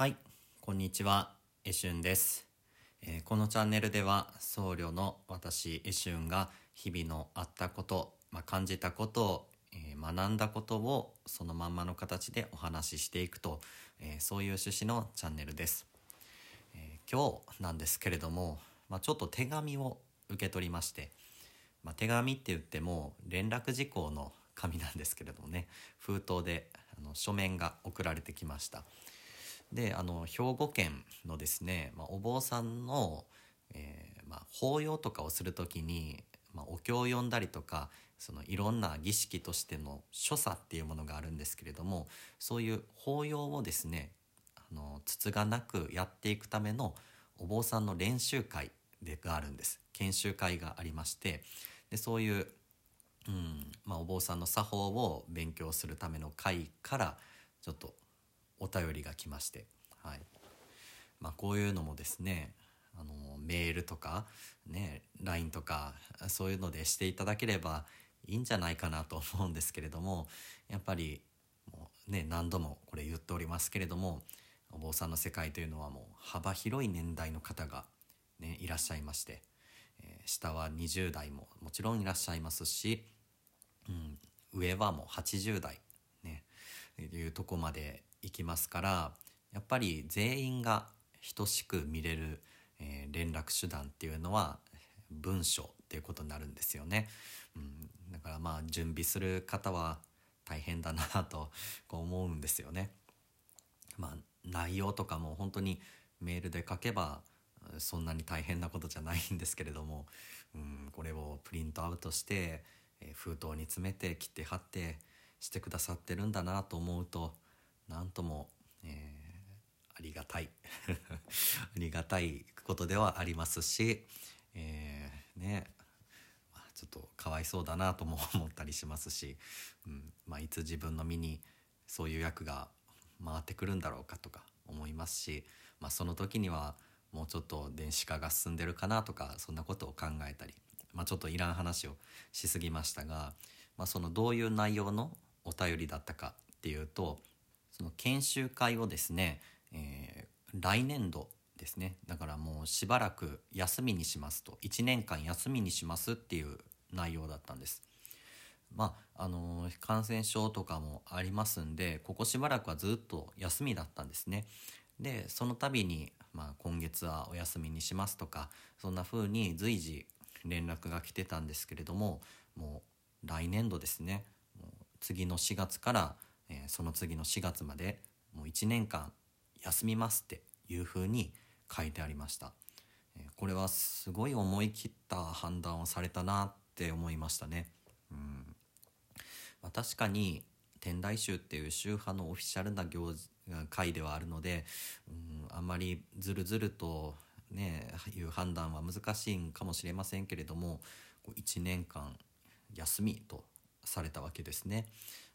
はい、こんにちは、えしゅんです、えーこのチャンネルでは僧侶の私えしゅんが日々のあったこと、まあ、感じたことを、えー学んだことをそのまんまの形でお話ししていくと、えーそういう趣旨のチャンネルです、え今日なんですけれども、まあ、ちょっと手紙を受け取りまして、まあ、手紙って言っても連絡事項の紙なんですけれどもね封筒であの書面が送られてきました。であの兵庫県のですね、まあ、お坊さんの、えーまあ、法要とかをする時に、まあ、お経を読んだりとかそのいろんな儀式としての所作っていうものがあるんですけれどもそういう法要をですねあのつがなくやっていくためのお坊さんの練習会でがあるんです。研修会がありましてでそういう、うんまあ、お坊さんの作法を勉強するための会からちょっとお便りが来まして、はい。まあ、こういうのもですねあのメールとか、ね、LINE とかそういうのでしていただければいいんじゃないかなと思うんですけれどもやっぱりもう、ね、何度もこれ言っておりますけれどもお坊さんの世界というのはもう幅広い年代の方が、ね、いらっしゃいまして、えー下は20代ももちろんいらっしゃいますし、うん、上はもう80代ねいうとこまで行きますからやっぱり全員が等しく見れる、えー連絡手段っていうのは文章っていうことになるんですよね。うん、だからまあ準備する方は大変だなとこう思うんですよね。まあ、内容とかも本当にメールで書けばそんなに大変なことじゃないんですけれども、うん、これをプリントアウトして、えー封筒に詰めて切って貼ってしてくださってるんだなと思うとなんとも、えーありがたい。ありがたいことではありますし、えーねまあちょっとかわいそうだなとも思ったりしますし、うんまあ、いつ自分の身にそういう役が回ってくるんだろうかとか思いますし、まあ、その時にはもうちょっと電子化が進んでるかなとかそんなことを考えたり、まあ、ちょっといらん話をしすぎましたが、まあ、そのどういう内容のお便りだったかっていうとその研修会をですね、えー来年度ですねだからもうしばらく休みにしますと1年間休みにしますっていう内容だったんです。まああの感染症とかもありますんでここしばらくはずっと休みだったんですね。でその度に、まあ、今月はお休みにしますとかそんな風に随時連絡が来てたんですけれどももう来年度ですねもう次の4月から、えーその次の4月までもう1年間休みますっていう風に書いてありました。えーこれはすごい思い切った判断をされたなって思いましたね。うんまあ、確かに天台宗っていう宗派のオフィシャルな行事会ではあるので、うん、あんまりずるずるとねいう判断は難しいんかもしれませんけれども1年間休みとされたわけですね。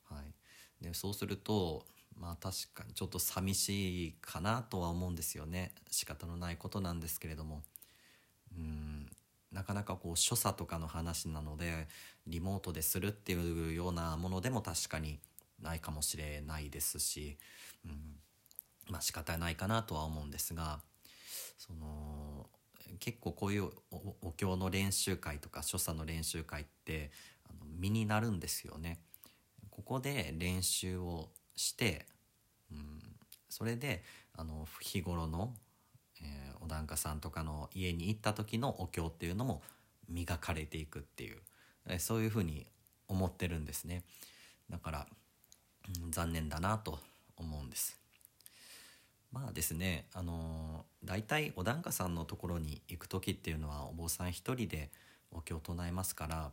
はい、でそうするとまあ確かにちょっと寂しいかなとは思うんですよね仕方のないことなんですけれども。うんなかなかこう所作とかの話なのでリモートでするっていうようなものでも確かにないかもしれないですし、うん、まあ仕方ないかなとは思うんですがその結構こういうおお経の練習会とか所作の練習会ってあの身になるんですよね。ここで練習をして、うん、それであの日頃のえーお檀家さんとかの家に行った時のお経っていうのも磨かれていくっていう、えそういうふうに思ってるんですね。だから、うん残念だなと思うんです。まあですねあのー大体お檀家さんのところに行く時っていうのはお坊さん一人でお経を唱えますから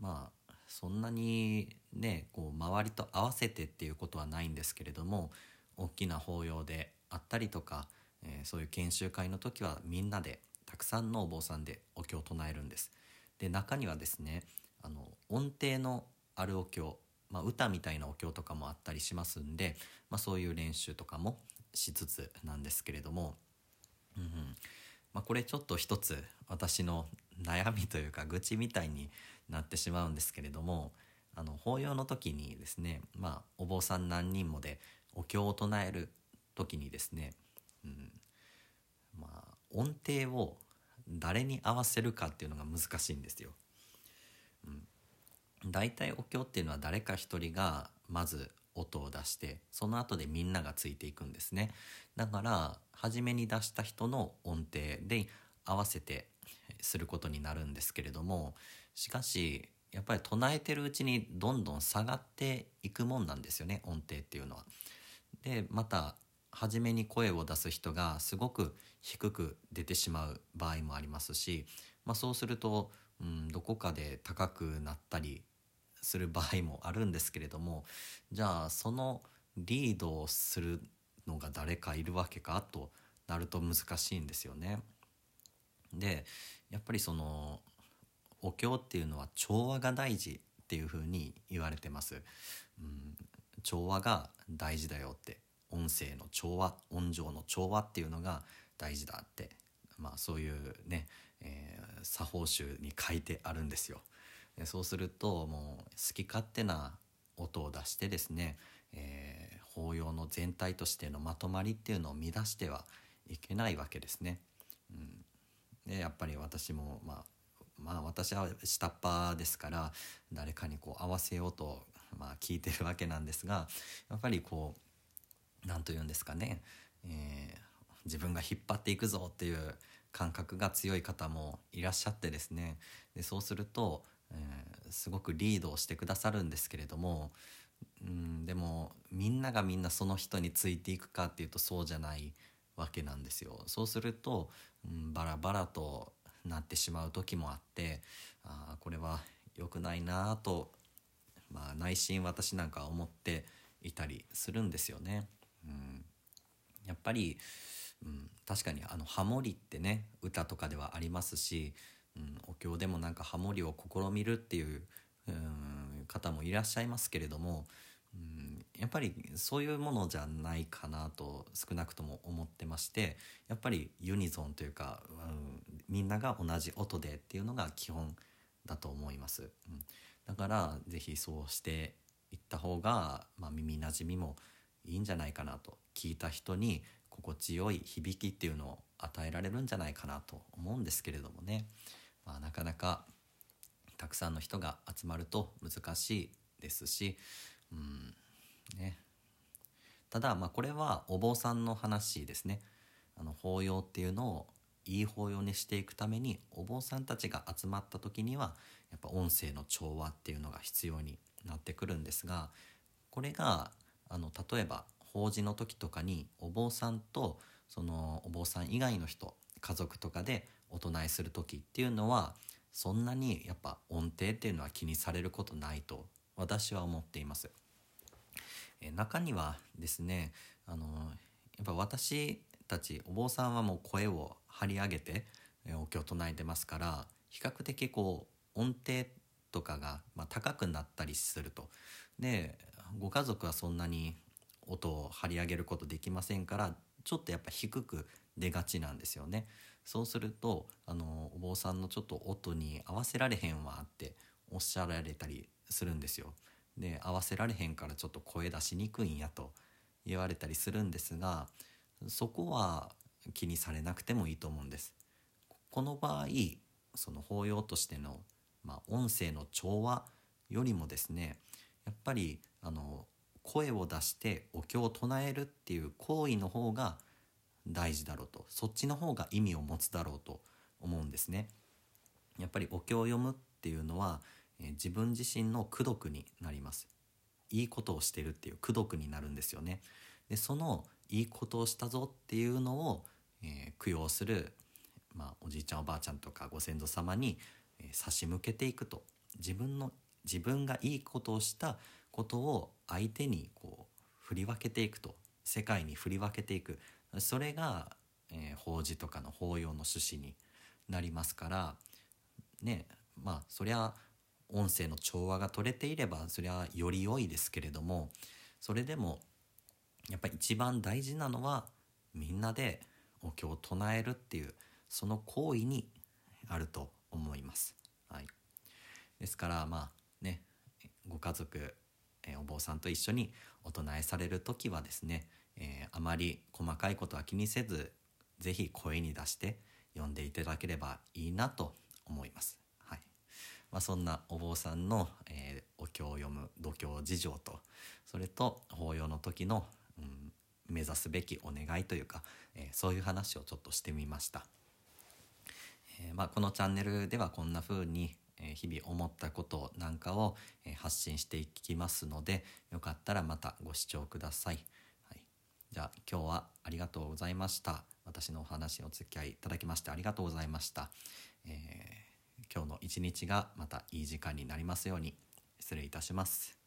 まあそんなにねこう周りと合わせてっていうことはないんですけれども大きな法要であったりとか、えーそういう研修会の時はみんなでたくさんのお坊さんでお経を唱えるんです。で中にはですねあの音程のあるお経、まあ、歌みたいなお経とかもあったりしますんで、まあ、そういう練習とかもしつつなんですけれども、うんうんまあ、これちょっと一つ私の悩みというか愚痴みたいになってしまうんですけれどもあの法要の時にですね、まあ、お坊さん何人もでお経を唱える時にですねうんまあ、音程を誰に合わせるかっていうのが難しいんですよ。うん、だいたいお経っていうのは誰か一人がまず音を出してその後でみんながついていくんですねだから初めに出した人の音程で合わせてすることになるんですけれどもしかしやっぱり唱えてるうちにどんどん下がっていくもんなんですよね音程っていうのは。でまた初めに声を出す人がすごく低く出てしまう場合もありますし、まあ、そうすると、うん、どこかで高くなったりする場合もあるんですけれどもじゃあそのリードをするのが誰かいるわけかとなると難しいんですよね。でやっぱりそのお経っていうのは調和が大事っていうふうに言われてます。うん、調和が大事だよって音声の調和音情の調和っていうのが大事だって、まあ、そういうね、えー、作法集に書いてあるんですよ。そうするともう好き勝手な音を出してですね、えー、法要の全体としてのまとまりっていうのを乱してはいけないわけですね。うん、でやっぱり私もまあまあ私は下っ端ですから誰かにこう合わせようとまあ聞いてるわけなんですがやっぱりこう何と言うんですかね、えー、自分が引っ張っていくぞっていう感覚が強い方もいらっしゃってですねでそうすると、えー、すごくリードをしてくださるんですけれどもうんでもみんながみんなその人についていくかっていうとそうじゃないわけなんですよ。そうすると、うん、バラバラとなってしまう時もあってあこれは良くないなと、まあ、内心私なんか思っていたりするんですよね。うん、やっぱり、うん、確かにあのハモリってね歌とかではありますし、うん、お経でもなんかハモリを試みるっていう、うん、方もいらっしゃいますけれども、うん、やっぱりそういうものじゃないかなと少なくとも思ってましてやっぱりユニゾンというか、うん、みんなが同じ音でっていうのが基本だと思います。うん、だから是非そうしていった方が、まあ、耳なじみもいいんじゃないかなと聞いた人に心地よい響きっていうのを与えられるんじゃないかなと思うんですけれどもね、まあ、なかなかたくさんの人が集まると難しいですし、うんね、ただまあこれはお坊さんの話ですね。あの法要っていうのをいい法要にしていくためにお坊さんたちが集まった時にはやっぱ音声の調和っていうのが必要になってくるんですがこれがあの例えば法事の時とかにお坊さんとそのお坊さん以外の人家族とかでお唱えする時っていうのはそんなにやっぱ音程っていうのは気にされることないと私は思っています。え中にはですねあのやっぱ私たちお坊さんはもう声を張り上げてお経を唱えてますから比較的こう音程とかが、まあ、高くなったりすると。でご家族はそんなに音を張り上げることできませんからちょっとやっぱ低く出がちなんですよね。そうするとあのお坊さんのちょっと音に合わせられへんわっておっしゃられたりするんですよ。で合わせられへんからちょっと声出しにくいんやと言われたりするんですがそこは気にされなくてもいいと思うんです。この場合その法要としての、まあ、音声の調和よりもですねやっぱりあの声を出してお経を唱えるっていう行為の方が大事だろうとそっちの方が意味を持つだろうと思うんですね。やっぱりお経を読むっていうのは、え自分自身の功徳になります。いいことをしてるっていう功徳になるんですよね。でそのいいことをしたぞっていうのを、えー、供養する、まあ、おじいちゃんおばあちゃんとかご先祖様に、えー、差し向けていくと自分の自分がいいことをしたことを相手にこう振り分けていくと世界に振り分けていくそれが、えー、法事とかの法要の趣旨になりますからねまあそりゃ音声の調和が取れていればそりゃより良いですけれどもそれでもやっぱり一番大事なのはみんなでお経を唱えるっていうその行為にあると思います。はい、ですからまあねご家族え、お坊さんと一緒にお唱えされる時はですね、えー、あまり細かいことは気にせず是非声に出して読んでいただければいいなと思います。はいまあ、そんなお坊さんの、えー、お経を読む度胸事情とそれと法要の時の、うん、目指すべきお願いというか、えー、そういう話をちょっとしてみました。え、まあ、このチャンネルではこんな風に日々思ったことなんかを発信していきますのでよかったらまたご視聴ください。じゃあ今日はありがとうございました。私のお話お付き合いいただきましてありがとうございました。えー、今日の一日がまたいい時間になりますように失礼いたします。